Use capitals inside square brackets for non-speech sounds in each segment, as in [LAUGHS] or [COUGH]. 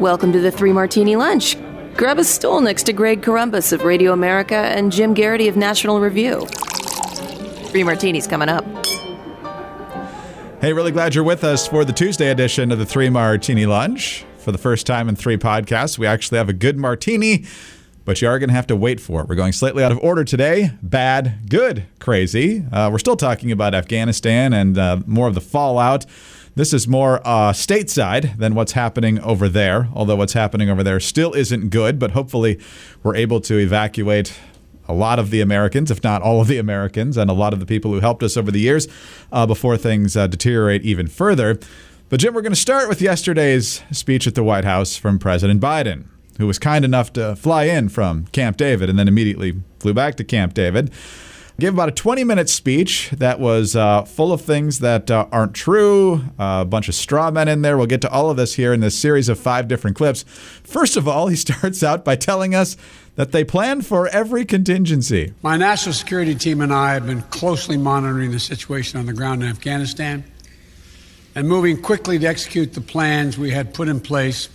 Welcome to the Three Martini Lunch. Grab a stool next to Greg Corombos of Radio America and Jim Geraghty of National Review. Three Martinis coming up. Hey, really glad you're with us for the Tuesday edition of the Three Martini Lunch. For the first time in three podcasts, we actually have a good martini, but you are going to have to wait for it. We're going slightly out of order today bad, good, crazy. Uh, we're still talking about Afghanistan and uh, more of the fallout. This is more uh, stateside than what's happening over there, although what's happening over there still isn't good, but hopefully we're able to evacuate a lot of the Americans, if not all of the Americans, and a lot of the people who helped us over the years uh, before things uh, deteriorate even further. But, Jim, we're going to start with yesterday's speech at the White House from President Biden, who was kind enough to fly in from Camp David and then immediately flew back to Camp David. Gave about a 20 minute speech that was uh, full of things that uh, aren't true, uh, a bunch of straw men in there. We'll get to all of this here in this series of five different clips. First of all, he [LAUGHS] starts out by telling us that they plan for every contingency. My national security team and I have been closely monitoring the situation on the ground in Afghanistan and moving quickly to execute the plans we had put in place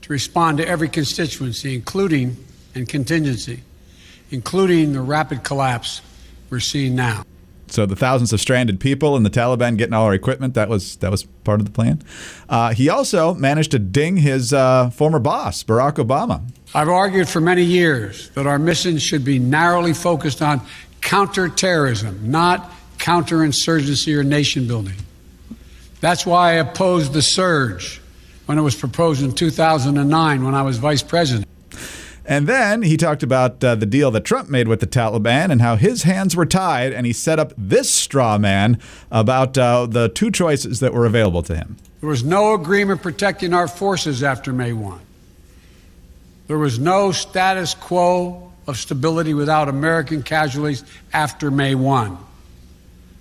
to respond to every constituency, including and contingency, including the rapid collapse we're seeing now. So the thousands of stranded people and the Taliban getting all our equipment that was that was part of the plan. Uh, he also managed to ding his uh, former boss, Barack Obama. I've argued for many years that our mission should be narrowly focused on counterterrorism, not counterinsurgency or nation building. That's why I opposed the surge when it was proposed in 2009 when I was vice president. And then he talked about uh, the deal that Trump made with the Taliban and how his hands were tied, and he set up this straw man about uh, the two choices that were available to him. There was no agreement protecting our forces after May 1. There was no status quo of stability without American casualties after May 1.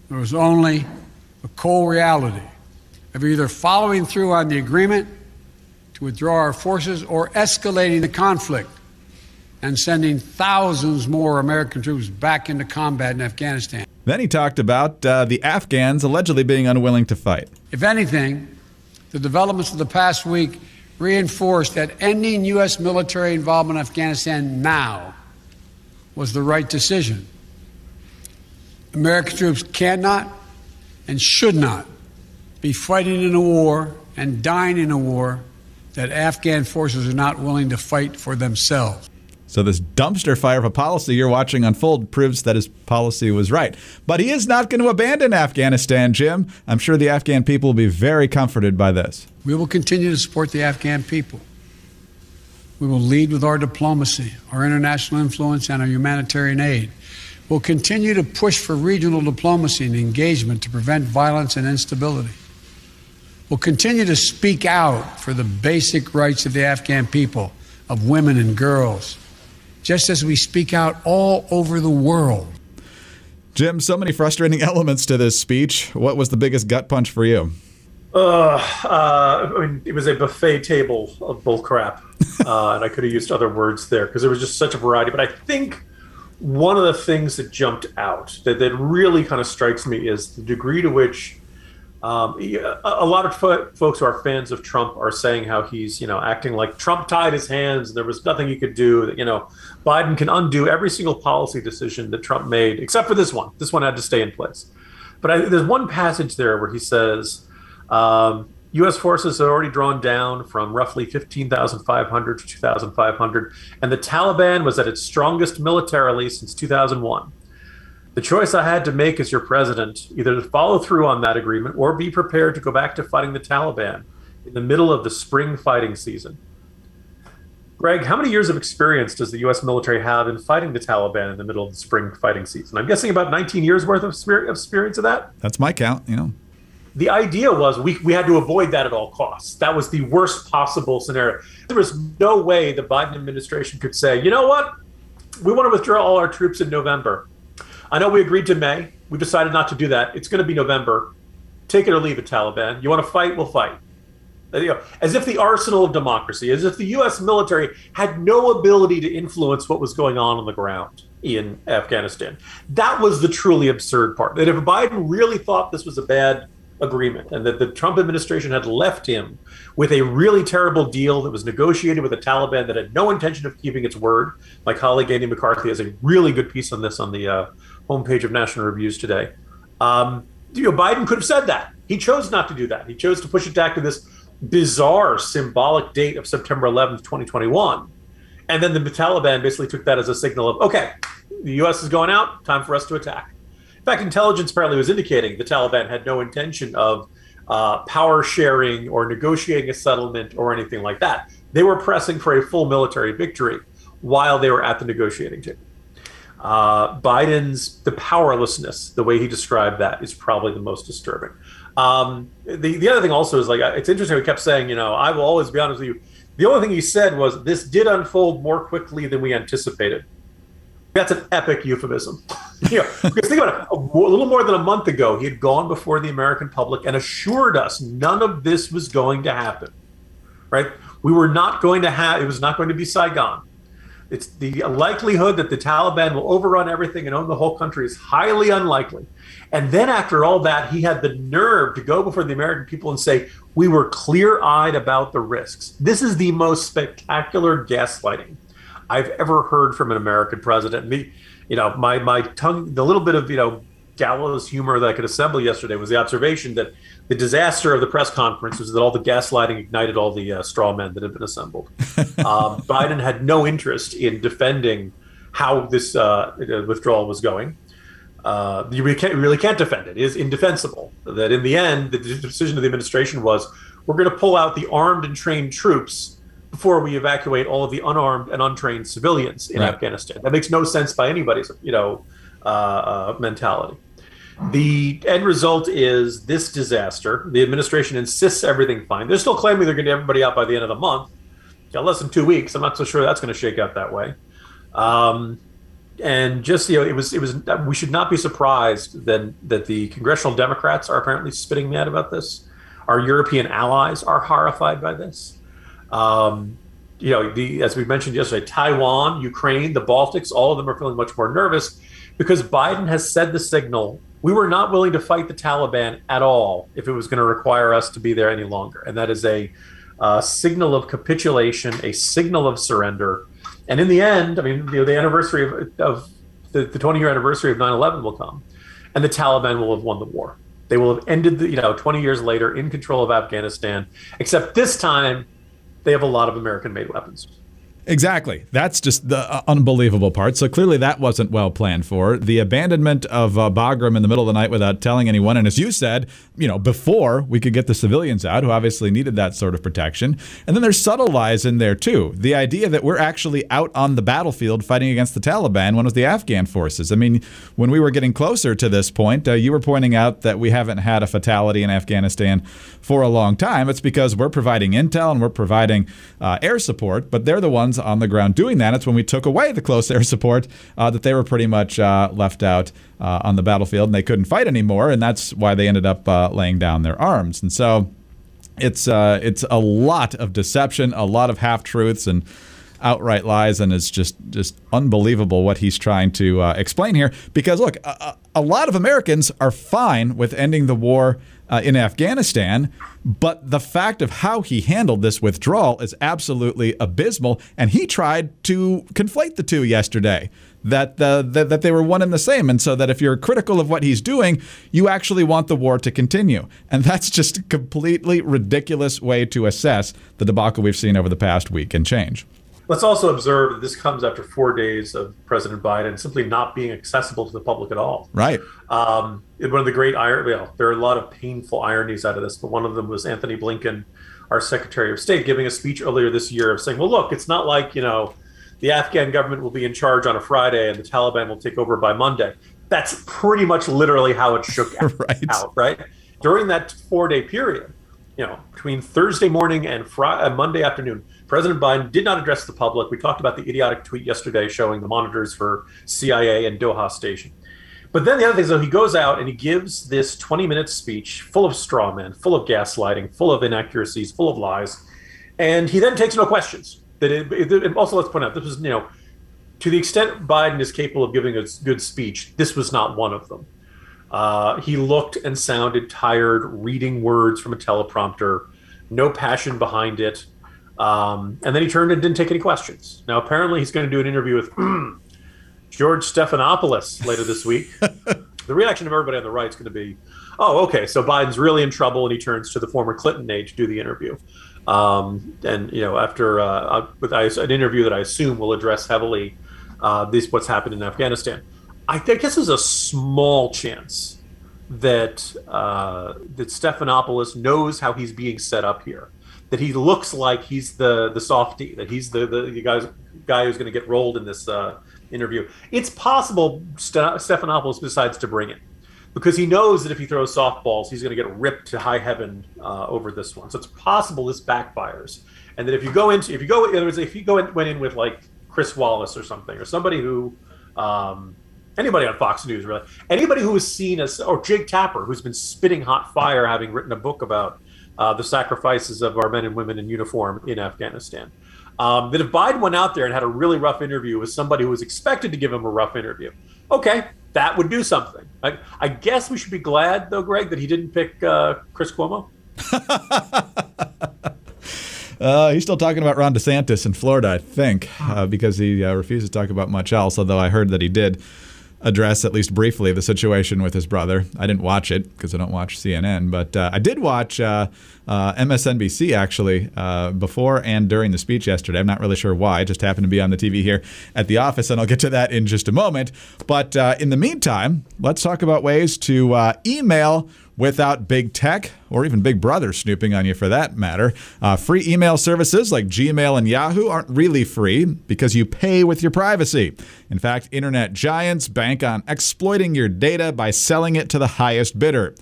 There was only a cold reality of either following through on the agreement to withdraw our forces or escalating the conflict and sending thousands more American troops back into combat in Afghanistan. Then he talked about uh, the Afghans allegedly being unwilling to fight. If anything, the developments of the past week reinforced that ending U.S. military involvement in Afghanistan now was the right decision. American troops cannot and should not be fighting in a war and dying in a war that Afghan forces are not willing to fight for themselves. So this dumpster fire of a policy you're watching unfold proves that his policy was right. But he is not going to abandon Afghanistan, Jim. I'm sure the Afghan people will be very comforted by this. We will continue to support the Afghan people. We will lead with our diplomacy, our international influence, and our humanitarian aid. We'll continue to push for regional diplomacy and engagement to prevent violence and instability. We'll continue to speak out for the basic rights of the Afghan people, of women and girls, just as we speak out all over the world. Jim, so many frustrating [LAUGHS] elements to this speech. What was the biggest gut punch for you? Uh, uh, I mean, it was a buffet table of bull crap, [LAUGHS] uh, and I could have used other words there because there was just such a variety. But I think one of the things that jumped out that, that really kind of strikes me is the degree to which um, a lot of folks who are fans of Trump are saying how he's, you know, acting like Trump tied his hands and there was nothing he could do. That you know, Biden can undo every single policy decision that Trump made, except for this one. This one had to stay in place. But I, there's one passage there where he says, um, U.S. forces are already drawn down from roughly 15,500 to 2,500, and the Taliban was at its strongest militarily since 2001. The choice I had to make as your president either to follow through on that agreement or be prepared to go back to fighting the Taliban in the middle of the spring fighting season. Greg, how many years of experience does the U.S. military have in fighting the Taliban in the middle of the spring fighting season? I'm guessing about 19 years worth of experience of that. That's my count, you know. the idea was we, we had to avoid that at all costs. That was the worst possible scenario. There was no way the Biden administration could say, you know what? We want to withdraw all our troops in November. I know we agreed to May. We decided not to do that. It's going to be November. Take it or leave it, Taliban. You want to fight? We'll fight. Know, as if the arsenal of democracy, as if the U.S. military had no ability to influence what was going on on the ground in Afghanistan. That was the truly absurd part. That if Biden really thought this was a bad agreement and that the Trump administration had left him with a really terrible deal that was negotiated with the Taliban that had no intention of keeping its word. My colleague Andy McCarthy has a really good piece on this on the uh, homepage of National Reviews today. Um, you know, Biden could have said that. He chose not to do that. He chose to push it back to this bizarre symbolic date of September 11th, 2021. And then the Taliban basically took that as a signal of, okay, the U.S. is going out, time for us to attack. In fact, intelligence apparently was indicating the Taliban had no intention of uh, power sharing or negotiating a settlement or anything like that. They were pressing for a full military victory while they were at the negotiating table. Uh, Biden's the powerlessness, the way he described that, is probably the most disturbing. Um, the the other thing also is like it's interesting. We kept saying, you know, I will always be honest with you. The only thing he said was this did unfold more quickly than we anticipated. That's an epic euphemism. [LAUGHS] you know, because think about it. A, a little more than a month ago, he had gone before the American public and assured us none of this was going to happen. Right? We were not going to have. It was not going to be Saigon. It's the likelihood that the Taliban will overrun everything and own the whole country is highly unlikely. And then after all that, he had the nerve to go before the American people and say, "We were clear-eyed about the risks." This is the most spectacular gaslighting I've ever heard from an American president. Me, you know, my my tongue, the little bit of you know gallows humor that I could assemble yesterday was the observation that the disaster of the press conference was that all the gaslighting ignited all the uh, straw men that had been assembled. [LAUGHS] um, Biden had no interest in defending how this uh, withdrawal was going. Uh, you really can't, really can't defend it. It is indefensible. That in the end, the decision of the administration was we're going to pull out the armed and trained troops before we evacuate all of the unarmed and untrained civilians in right. Afghanistan. That makes no sense by anybody's you know uh, uh, mentality. The end result is this disaster. The administration insists everything fine. They're still claiming they're going to get everybody out by the end of the month. Got less than two weeks. I'm not so sure that's going to shake out that way. Um, and just you know, it was it was. We should not be surprised that that the congressional Democrats are apparently spitting mad about this. Our European allies are horrified by this. Um, you know, the, as we mentioned yesterday, Taiwan, Ukraine, the Baltics, all of them are feeling much more nervous because Biden has said the signal we were not willing to fight the Taliban at all if it was going to require us to be there any longer. And that is a uh, signal of capitulation, a signal of surrender. And in the end, I mean, you know, the anniversary of, of the, the 20 year anniversary of 9 11 will come, and the Taliban will have won the war. They will have ended the, you know, 20 years later in control of Afghanistan, except this time they have a lot of American made weapons. Exactly. That's just the uh, unbelievable part. So clearly that wasn't well planned for. The abandonment of uh, Bagram in the middle of the night without telling anyone. And as you said, you know, before we could get the civilians out who obviously needed that sort of protection. And then there's subtle lies in there too. The idea that we're actually out on the battlefield fighting against the Taliban when it was the Afghan forces. I mean, when we were getting closer to this point, uh, you were pointing out that we haven't had a fatality in Afghanistan for a long time. It's because we're providing intel and we're providing uh, air support, but they're the ones on the ground doing that. It's when we took away the close air support uh, that they were pretty much uh, left out uh, on the battlefield and they couldn't fight anymore. And that's why they ended up uh, laying down their arms. And so it's uh, it's a lot of deception, a lot of half truths, and outright lies, and it's just just unbelievable what he's trying to uh, explain here. Because look, a, a, lot of Americans are fine with ending the war uh, in Afghanistan, but the fact of how he handled this withdrawal is absolutely abysmal. And he tried to conflate the two yesterday. That, uh, that that they were one and the same, and so that if you're critical of what he's doing, you actually want the war to continue, and that's just a completely ridiculous way to assess the debacle we've seen over the past week and change. Let's also observe that this comes after four days of President Biden simply not being accessible to the public at all. Right. Um, one of the great irony, well, there are a lot of painful ironies out of this, but one of them was Antony Blinken, our Secretary of State, giving a speech earlier this year of saying, well, look, it's not like, you know, the Afghan government will be in charge on a Friday and the Taliban will take over by Monday. That's pretty much literally how it shook [LAUGHS] right. out, right? during that four day period, you know, between Thursday morning and Friday, uh, Monday afternoon, President Biden did not address the public. We talked about the idiotic tweet yesterday showing the monitors for CIA and Doha Station. But then the other thing is, though, he goes out and he gives this 20 minute speech full of straw men, full of gaslighting, full of inaccuracies, full of lies. And he then takes no questions. That it, it, also, let's point out, this was, you know, to the extent Biden is capable of giving a good speech, this was not one of them. Uh, he looked and sounded tired, reading words from a teleprompter, no passion behind it. Um, and then he turned and didn't take any questions. Now, apparently, he's going to do an interview with [CLEARS THROAT] George Stephanopoulos later this week. [LAUGHS] the reaction of everybody on the right is going to be, oh, okay, so Biden's really in trouble, and he turns to the former Clinton aide to do the interview. Um, and you know, after uh, with an interview that I assume will address heavily uh, this what's happened in Afghanistan. I, I guess there's a small chance that uh, that Stephanopoulos knows how he's being set up here. That he looks like he's the the softy. That he's the the, the guy guy who's going to get rolled in this uh, interview. It's possible St- Stephanopoulos decides to bring it because he knows that if he throws softballs, he's going to get ripped to high heaven uh, over this one. So it's possible this backfires, and that if you go into if you go in other words, if you go in, went in with like Chris Wallace or something, or somebody who, um, anybody on Fox News really, anybody who is seen as, or Jake Tapper, who's been spitting hot fire, having written a book about uh, the sacrifices of our men and women in uniform in Afghanistan. Um, that if Biden went out there and had a really rough interview with somebody who was expected to give him a rough interview, okay, that would do something. I, I guess we should be glad, though, Greg, that he didn't pick uh, Chris Cuomo. [LAUGHS] Uh, he's still talking about Ron DeSantis in Florida, I think, uh, because he uh, refuses to talk about much else. Although I heard that he did address at least briefly the situation with his brother. I didn't watch it because I don't watch CNN, but uh, I did watch uh, uh, MSNBC actually uh, before and during the speech yesterday. I'm not really sure why. It just happened to be on the TV here at the office, and I'll get to that in just a moment. But uh, in the meantime, let's talk about ways to uh, email without big tech or even big brother snooping on you for that matter. Uh, free email services like Gmail and Yahoo aren't really free because you pay with your privacy. In fact, internet giants bank on exploiting your data by selling it to the highest bidder.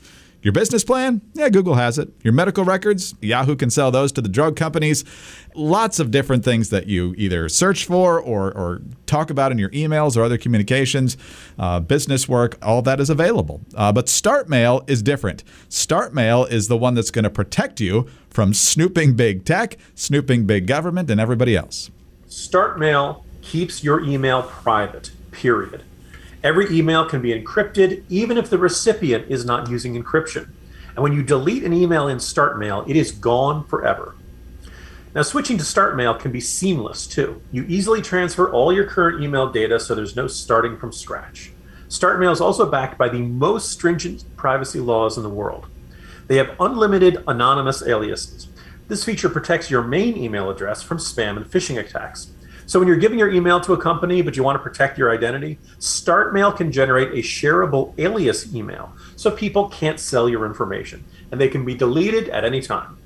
Your business plan? Yeah, Google has it. Your medical records? Yahoo can sell those to the drug companies. Lots of different things that you either search for or, or talk about in your emails or other communications, uh, business work, all that is available. Uh, but StartMail is different. StartMail is the one that's going to protect you from snooping big tech, snooping big government, and everybody else. StartMail keeps your email private, period. Every email can be encrypted, even if the recipient is not using encryption. And when you delete an email in StartMail, it is gone forever. Now, switching to StartMail can be seamless too. You easily transfer all your current email data so there's no starting from scratch. StartMail is also backed by the most stringent privacy laws in the world. They have unlimited anonymous aliases. This feature protects your main email address from spam and phishing attacks. So when you're giving your email to a company, but you want to protect your identity, StartMail can generate a shareable alias email so people can't sell your information and they can be deleted at any time.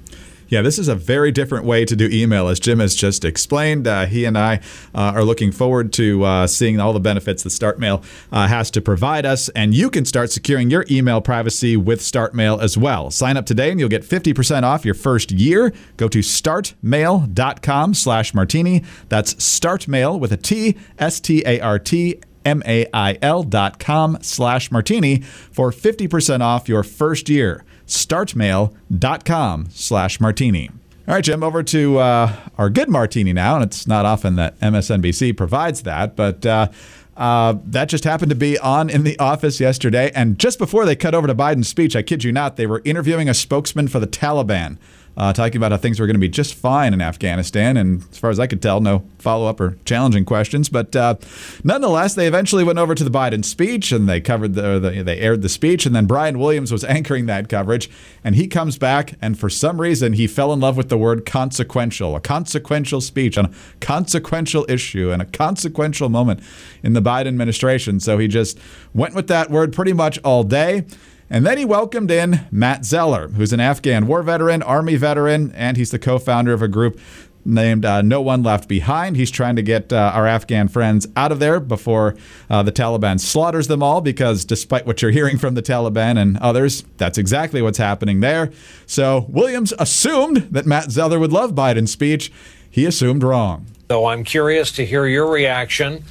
Yeah, this is a very different way to do email, as Jim has just explained. Uh, he and I uh, are looking forward to uh, seeing all the benefits that StartMail uh, has to provide us, and you can start securing your email privacy with StartMail as well. Sign up today, and you'll get 50% off your first year. Go to startmail.com/martini. That's startmail with a T, S T A T M-A-I-L dot com slash martini for 50% off your first year startmail.com slash martini. All right, Jim, over to uh, our good martini now. And it's not often that MSNBC provides that, but uh, uh, that just happened to be on in the office yesterday. And just before they cut over to Biden's speech, I kid you not, they were interviewing a spokesman for the Taliban uh, talking about how things were going to be just fine in Afghanistan. And as far as I could tell, no follow up or challenging questions. But uh, nonetheless, they eventually went over to the Biden speech and they covered the, the, they aired the speech. And then Brian Williams was [LAUGHS] anchoring that coverage. And he comes back, and for some reason, he fell in love with the word consequential, a consequential speech on a consequential issue and a consequential moment in the Biden administration. So he just went with that word pretty much all day. And then he welcomed in Matt Zeller, who's an Afghan war veteran, Army veteran, and he's the co founder of a group named uh, No One Left Behind. He's trying to get uh, our Afghan friends out of there before uh, the Taliban slaughters them all, because despite what you're hearing from the Taliban and others, that's exactly what's happening there. So Williams assumed that Matt Zeller would love Biden's speech. He assumed wrong. So I'm curious to hear your reaction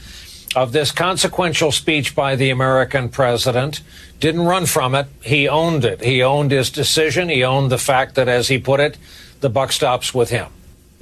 of this consequential speech by the American president. Didn't run from it. He owned it. He owned his decision. He owned the fact that, as he put it, the buck stops with him.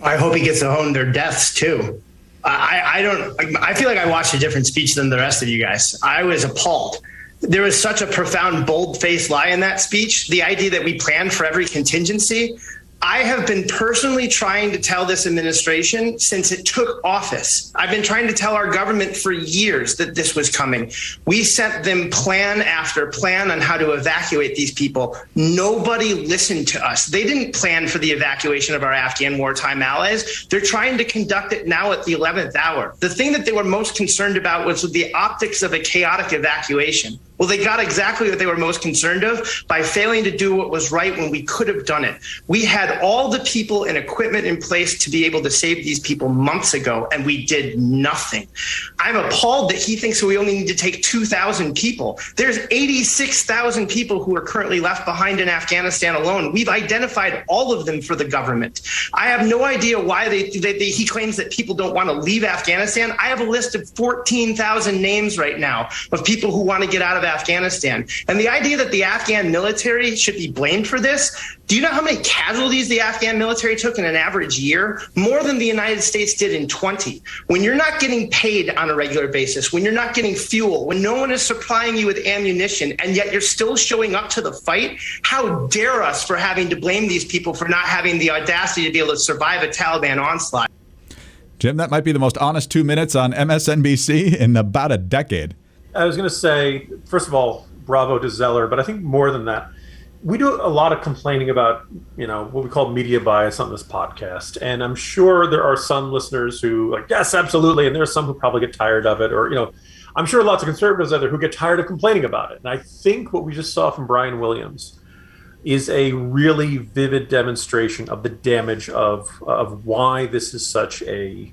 I hope he gets to own their deaths too. I, I don't. I feel like I watched a different speech than the rest of you guys. I was appalled. There was such a profound, bold-faced lie in that speech. The idea that we planned for every contingency. I have been personally trying to tell this administration since it took office. I've been trying to tell our government for years that this was coming. We sent them plan after plan on how to evacuate these people. Nobody listened to us. They didn't plan for the evacuation of our Afghan wartime allies. They're trying to conduct it now at the 11th hour. The thing that they were most concerned about was the optics of a chaotic evacuation. Well, they got exactly what they were most concerned of by failing to do what was right when we could have done it. We had all the people and equipment in place to be able to save these people months ago, and we did nothing. I'm appalled that he thinks we only need to take 2,000 people. There's 86,000 people who are currently left behind in Afghanistan alone. We've identified all of them for the government. I have no idea why they, they, they he claims that people don't want to leave Afghanistan. I have a list of 14,000 names right now of people who want to get out of Afghanistan. And the idea that the Afghan military should be blamed for this, do you know how many casualties the Afghan military took in an average year? More than the United States did in 20. When you're not getting paid on a regular basis, when you're not getting fuel, when no one is supplying you with ammunition, and yet you're still showing up to the fight, how dare us for having to blame these people for not having the audacity to be able to survive a Taliban onslaught? Jim, that might be the most honest two minutes on MSNBC in about a decade. I was going to say, first of all, bravo to Zeller, but I think more than that, we do a lot of complaining about, you know, what we call media bias on this podcast, and I'm sure there are some listeners who like, yes, absolutely, and there are some who probably get tired of it, or you know, I'm sure lots of conservatives out there who get tired of complaining about it. And I think what we just saw from Brian Williams is a really vivid demonstration of the damage of of why this is such a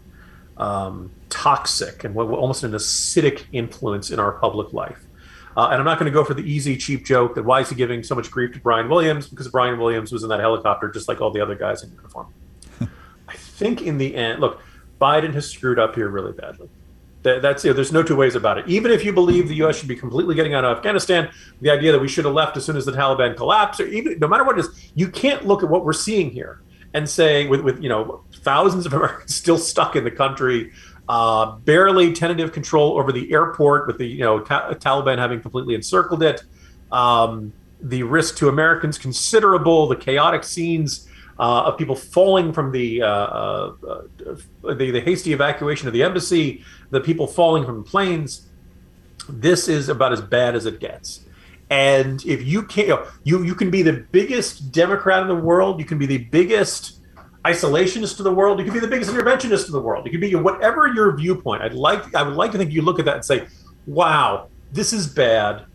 um, toxic and what, almost an acidic influence in our public life. Uh, and I'm not going to go for the easy, cheap joke that why is he giving so much grief to Brian Williams because Brian Williams was in that helicopter just like all the other guys in uniform. [LAUGHS] I think in the end, look, Biden has screwed up here really badly. That, that's you know, there's no two ways about it. Even if you believe the U.S. should be completely getting out of Afghanistan, the idea that we should have left as soon as the Taliban collapsed, or even no matter what it is, you can't look at what we're seeing here and say with with you know thousands of [LAUGHS] Americans still stuck in the country uh, barely tentative control over the airport with the you know ta- Taliban having completely encircled it. Um, the risk to Americans considerable. The chaotic scenes uh, of people falling from the, uh, uh the the hasty evacuation of the embassy. The people falling from planes. This is about as bad as it gets. And if you can, not you you can be the biggest Democrat in the world. You can be the biggest isolationist to the world. You can be the biggest interventionist in the world. You could be whatever your viewpoint. I'd like I would like to think you look at that and say, "Wow, this is bad.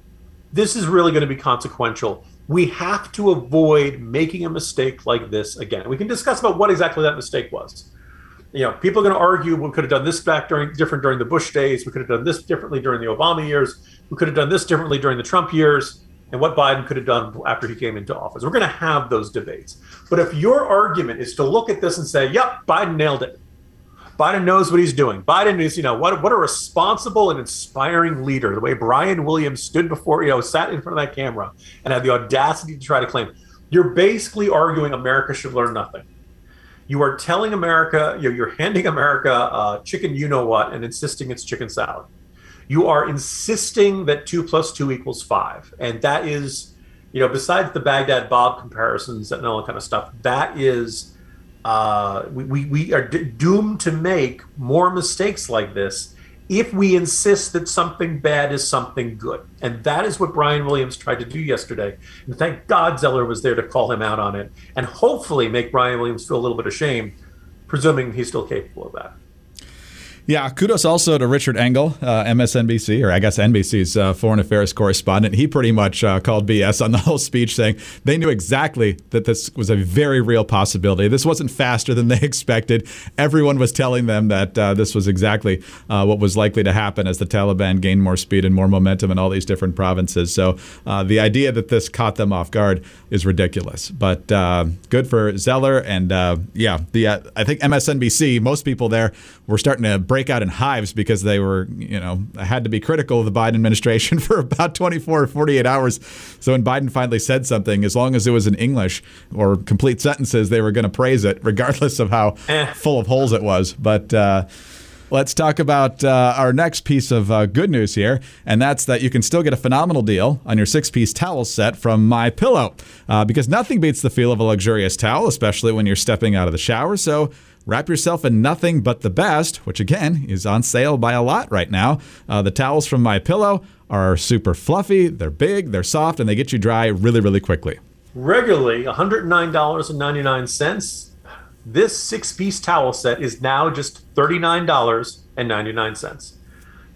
This is really going to be consequential. We have to avoid making a mistake like this again." We can discuss about what exactly that mistake was. You know, people are going to argue we could have done this back during different during the Bush days. We could have done this differently during the Obama years. We could have done this differently during the Trump years and what Biden could have done after he came into office. We're going to have those debates. But if your argument is to look at this and say, yep, Biden nailed it. Biden knows what he's doing. Biden is, you know, what what a responsible and inspiring leader. The way Brian Williams stood before, you know, sat in front of that camera and had the audacity to try to claim. You're basically arguing America should learn nothing. You are telling America, you're, you're handing America uh, chicken you know what and insisting it's chicken salad you are insisting that two plus two equals five. And that is, you know, besides the Baghdad Bob comparisons and all that kind of stuff, that is, uh, we, we, are d- doomed to make more mistakes like this if we insist that something bad is something good. And that is what Brian Williams tried to do yesterday. And thank God Zeller was there to call him out on it and hopefully make Brian Williams feel a little bit ashamed, presuming he's still capable of that. Yeah, kudos also to Richard Engel, uh, MSNBC, or I guess NBC's uh, foreign affairs correspondent. He pretty much uh, called BS on the [LAUGHS] whole speech, saying they knew exactly that this was a very real possibility. This wasn't faster than [LAUGHS] they expected. Everyone was telling them that uh, this was exactly uh, what was likely to happen as the Taliban gained more speed and more momentum in all these different provinces. So uh, the idea that this caught them off guard is ridiculous. But good for Zeller, and yeah, the I think MSNBC. Most people there were starting to break break out in hives because they were, you know, had to be critical of the Biden administration [LAUGHS] for about 24 or 48 hours. So when Biden finally said something, as long as it was in English or complete sentences, they were going to praise it, [LAUGHS] regardless of how eh. full of holes it was. But, uh, Let's talk about uh, our next piece of uh, good news here, and that's that you can still get a phenomenal deal on your six-piece towel set from My Pillow, uh, because nothing beats the feel of a luxurious towel, especially when you're stepping out of the shower. So Wrap yourself in nothing but the best, which again is on sale by a lot right now. Uh, the towels from My Pillow are super fluffy, they're big, they're soft, and they get you dry really, really quickly. Regularly $109.99. This six piece towel set is now just $39.99.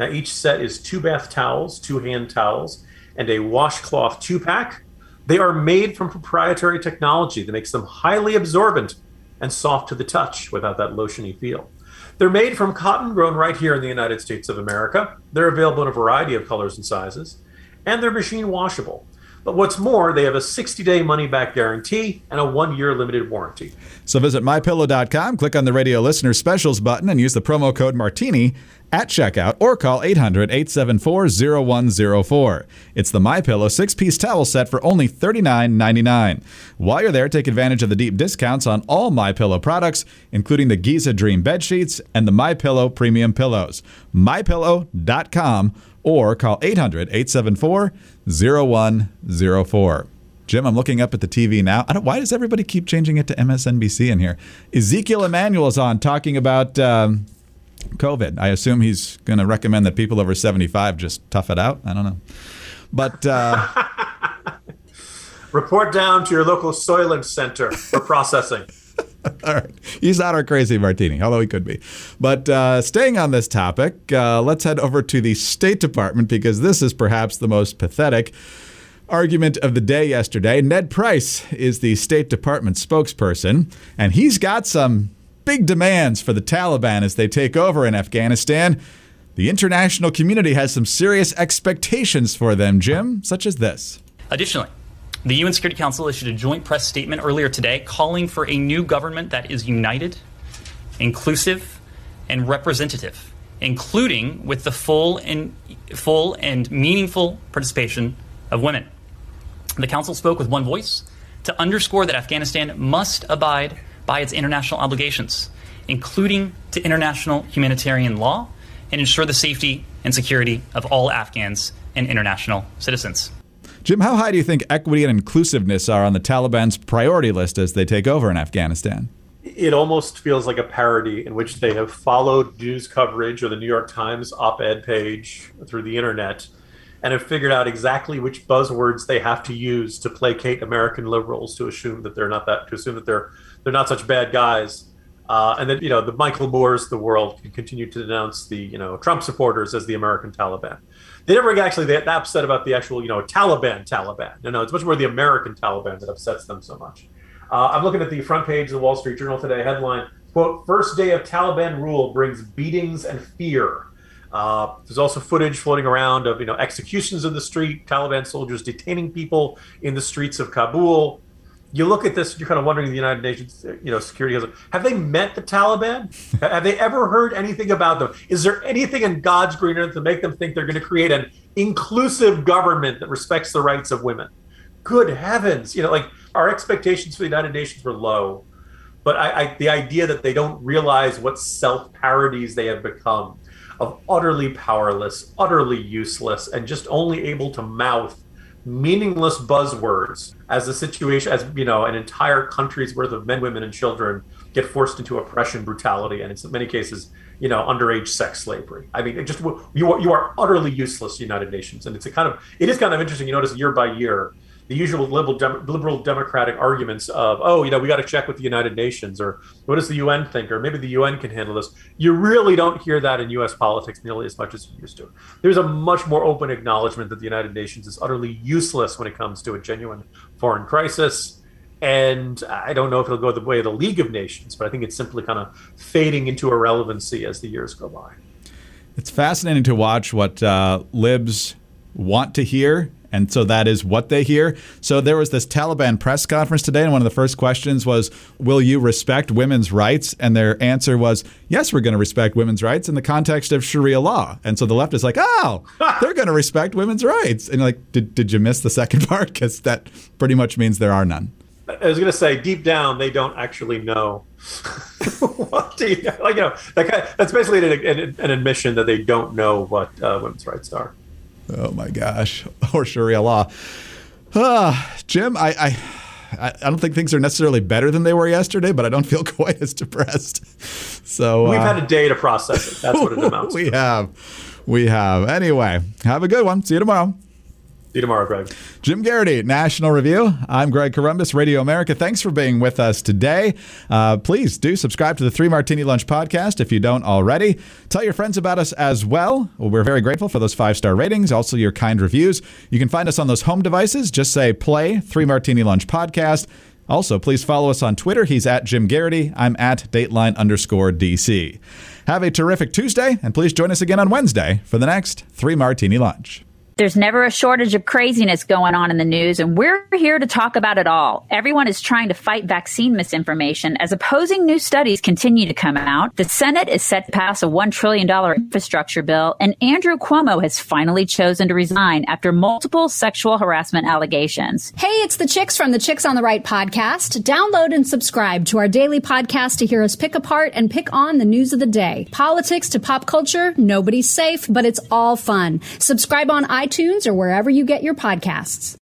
Now, each set is two bath towels, two hand towels, and a washcloth two pack. They are made from proprietary technology that makes them highly absorbent and soft to the touch without that lotiony feel. They're made from cotton grown right here in the United States of America. They're available in a variety of colors and sizes, and they're machine washable. But what's more, they have a 60 day money back guarantee and a one year limited warranty. So visit mypillow.com, click on the radio listener specials button, and use the promo code Martini at checkout or call 800 874 0104. It's the My Pillow six piece towel set for only $39.99. While you're there, take advantage of the deep discounts on all My Pillow products, including the Giza Dream bed sheets and the My Pillow premium pillows. MyPillow.com or call 800 874 0104. Jim, I'm looking up at the TV now. why does everybody keep changing it to MSNBC in here? Ezekiel Emanuel is on talking about um, COVID. I assume he's going to recommend that people over 75 just tough it out. I don't know. But. Uh, [LAUGHS] Report down to your local Soylent Center for processing. [LAUGHS] All right. He's not our crazy martini, although he could be. But uh, staying on this topic, uh, let's head over to the State Department because this is perhaps the most pathetic argument of the day yesterday. Ned Price is the State Department spokesperson, and he's got some big demands for the Taliban as they take over in Afghanistan. The international community has some serious expectations for them, Jim, such as this. Additionally, the UN Security Council issued a joint press statement earlier today calling for a new government that is united, inclusive, and representative, including with the full and full and meaningful participation of women. The council spoke with one voice to underscore that Afghanistan must abide by its international obligations, including to international humanitarian law, and ensure the safety and security of all Afghans and international citizens. Jim, how high do you think equity and inclusiveness are on the Taliban's priority list as they take over in Afghanistan? It almost feels like a parody in which they have followed news coverage or the New York Times op ed page through the internet and have figured out exactly which buzzwords they have to use to placate American liberals to assume that they're not that to assume that they're they're not such bad guys. Uh, and then you know the Michael Moores the world can continue to denounce the you know Trump supporters as the American Taliban. They never actually get upset about the actual you know Taliban Taliban. No, no, it's much more the American Taliban that upsets them so much. Uh, I'm looking at the front page of the Wall Street Journal today. Headline: "Quote: First day of Taliban rule brings beatings and fear." Uh, there's also footage floating around of you know executions in the street, Taliban soldiers detaining people in the streets of Kabul you look at this, you're kind of wondering the United Nations, you know, security has have they met the Taliban? have they ever heard anything about them? Is there anything in God's green earth to make them think they're going to create an inclusive government that respects the rights of women? Good heavens! You know, like our expectations for the United Nations were low, but I, I the idea that they don't realize what self parodies they have become, of utterly powerless, utterly useless, and just only able to mouth meaningless buzzwords as the situation as you know an entire country's worth of men women and children get forced into oppression brutality and in many cases you know underage sex slavery. I mean it just you are you are utterly useless united nations. And it's a kind of it is kind of interesting. You notice year by year the usual liberal, liberal democratic arguments of, oh, you know, we got to check with the United Nations, or what does the UN think, or maybe the UN can handle this. You really don't hear that in U.S. politics nearly as much as you used to. There's a much more open acknowledgement that the United Nations is utterly useless when it comes to a genuine foreign crisis. And I don't know if it'll go the way of the League of Nations, but I think it's simply kind of fading into irrelevancy as the years go by. It's fascinating to watch what uh, libs want to hear and so that is what they hear. So there was this Taliban press conference today, and one of the first questions was, Will you respect women's rights? And their answer was, Yes, we're going to respect women's rights in the context of Sharia law. And so the left is like, Oh, [LAUGHS] they're going to respect women's rights. And like, did, did you miss the second [LAUGHS] part? Because that pretty much means there are none. I was going to say, deep down, they don't actually know. [LAUGHS] what do you, like, you know, that kind of, that's basically an, an, an, admission that they don't know what uh, women's rights are. Oh my gosh, [LAUGHS] or Sharia law. Uh, Jim, I, I I don't think things are necessarily better than they were yesterday, but I don't feel [LAUGHS] quite as depressed. So we've uh, had a day to process it. That's what it [LAUGHS] amounts. To. We to. have, we have. Anyway, have a good one. See you tomorrow. See you tomorrow, Greg. Jim Geraghty, National Review. I'm Greg Corombos, Radio America. Thanks for being with us today. Uh, please do subscribe to the Three Martini Lunch podcast if you don't already. Tell your friends about us as well. We're very grateful for those five star ratings, also your kind reviews. You can find us on those home devices. Just say play Three Martini Lunch podcast. Also, please follow us on Twitter. He's at Jim Geraghty. I'm at Dateline underscore DC. Have a terrific Tuesday, and please join us again on Wednesday for the next Three Martini Lunch. There's never a shortage of craziness going on in the news, and we're here to talk about it all. Everyone is trying to fight vaccine misinformation as opposing new studies continue to come out. The Senate is set to pass a $1 trillion infrastructure bill, and Andrew Cuomo has finally chosen to resign after multiple sexual harassment allegations. Hey, it's the chicks from the Chicks on the Right podcast. Download and subscribe to our daily podcast to hear us pick apart and pick on the news of the day. Politics to pop culture, nobody's safe, but it's all fun. Subscribe on iTunes iTunes or wherever you get your podcasts.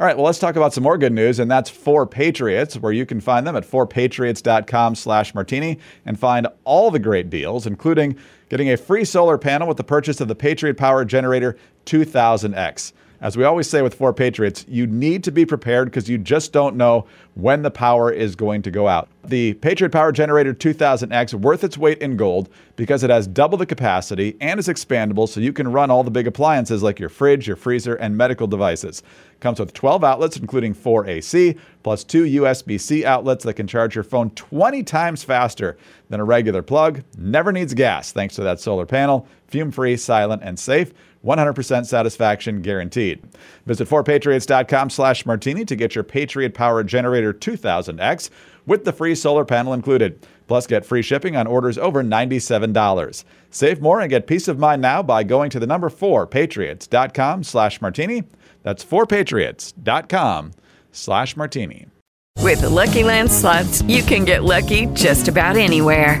All right, well, let's talk about some more good news, and that's 4Patriots, where you can find them at 4patriots.com slash martini and find all the great deals, including getting a free solar panel with the purchase of the Patriot Power Generator 2000X. As we always say with 4Patriots, you need to be prepared because you just don't know when the power is going to go out. The Patriot Power Generator 2000X worth its weight in gold because it has double the capacity and is expandable so you can run all the big appliances like your fridge, your freezer, and medical devices. Comes with 12 outlets including 4 AC plus 2 USB-C outlets that can charge your phone 20 times faster than a regular plug. Never needs gas thanks to that solar panel. Fume-free, silent, and safe. 100% satisfaction guaranteed. Visit 4patriots.com slash martini to get your Patriot Power Generator 2000X with the free solar panel included. Plus, get free shipping on orders over $97. Save more and get peace of mind now by going to the number 4patriots.com slash martini. That's 4patriots.com slash martini. With the Lucky Land slots, you can get lucky just about anywhere.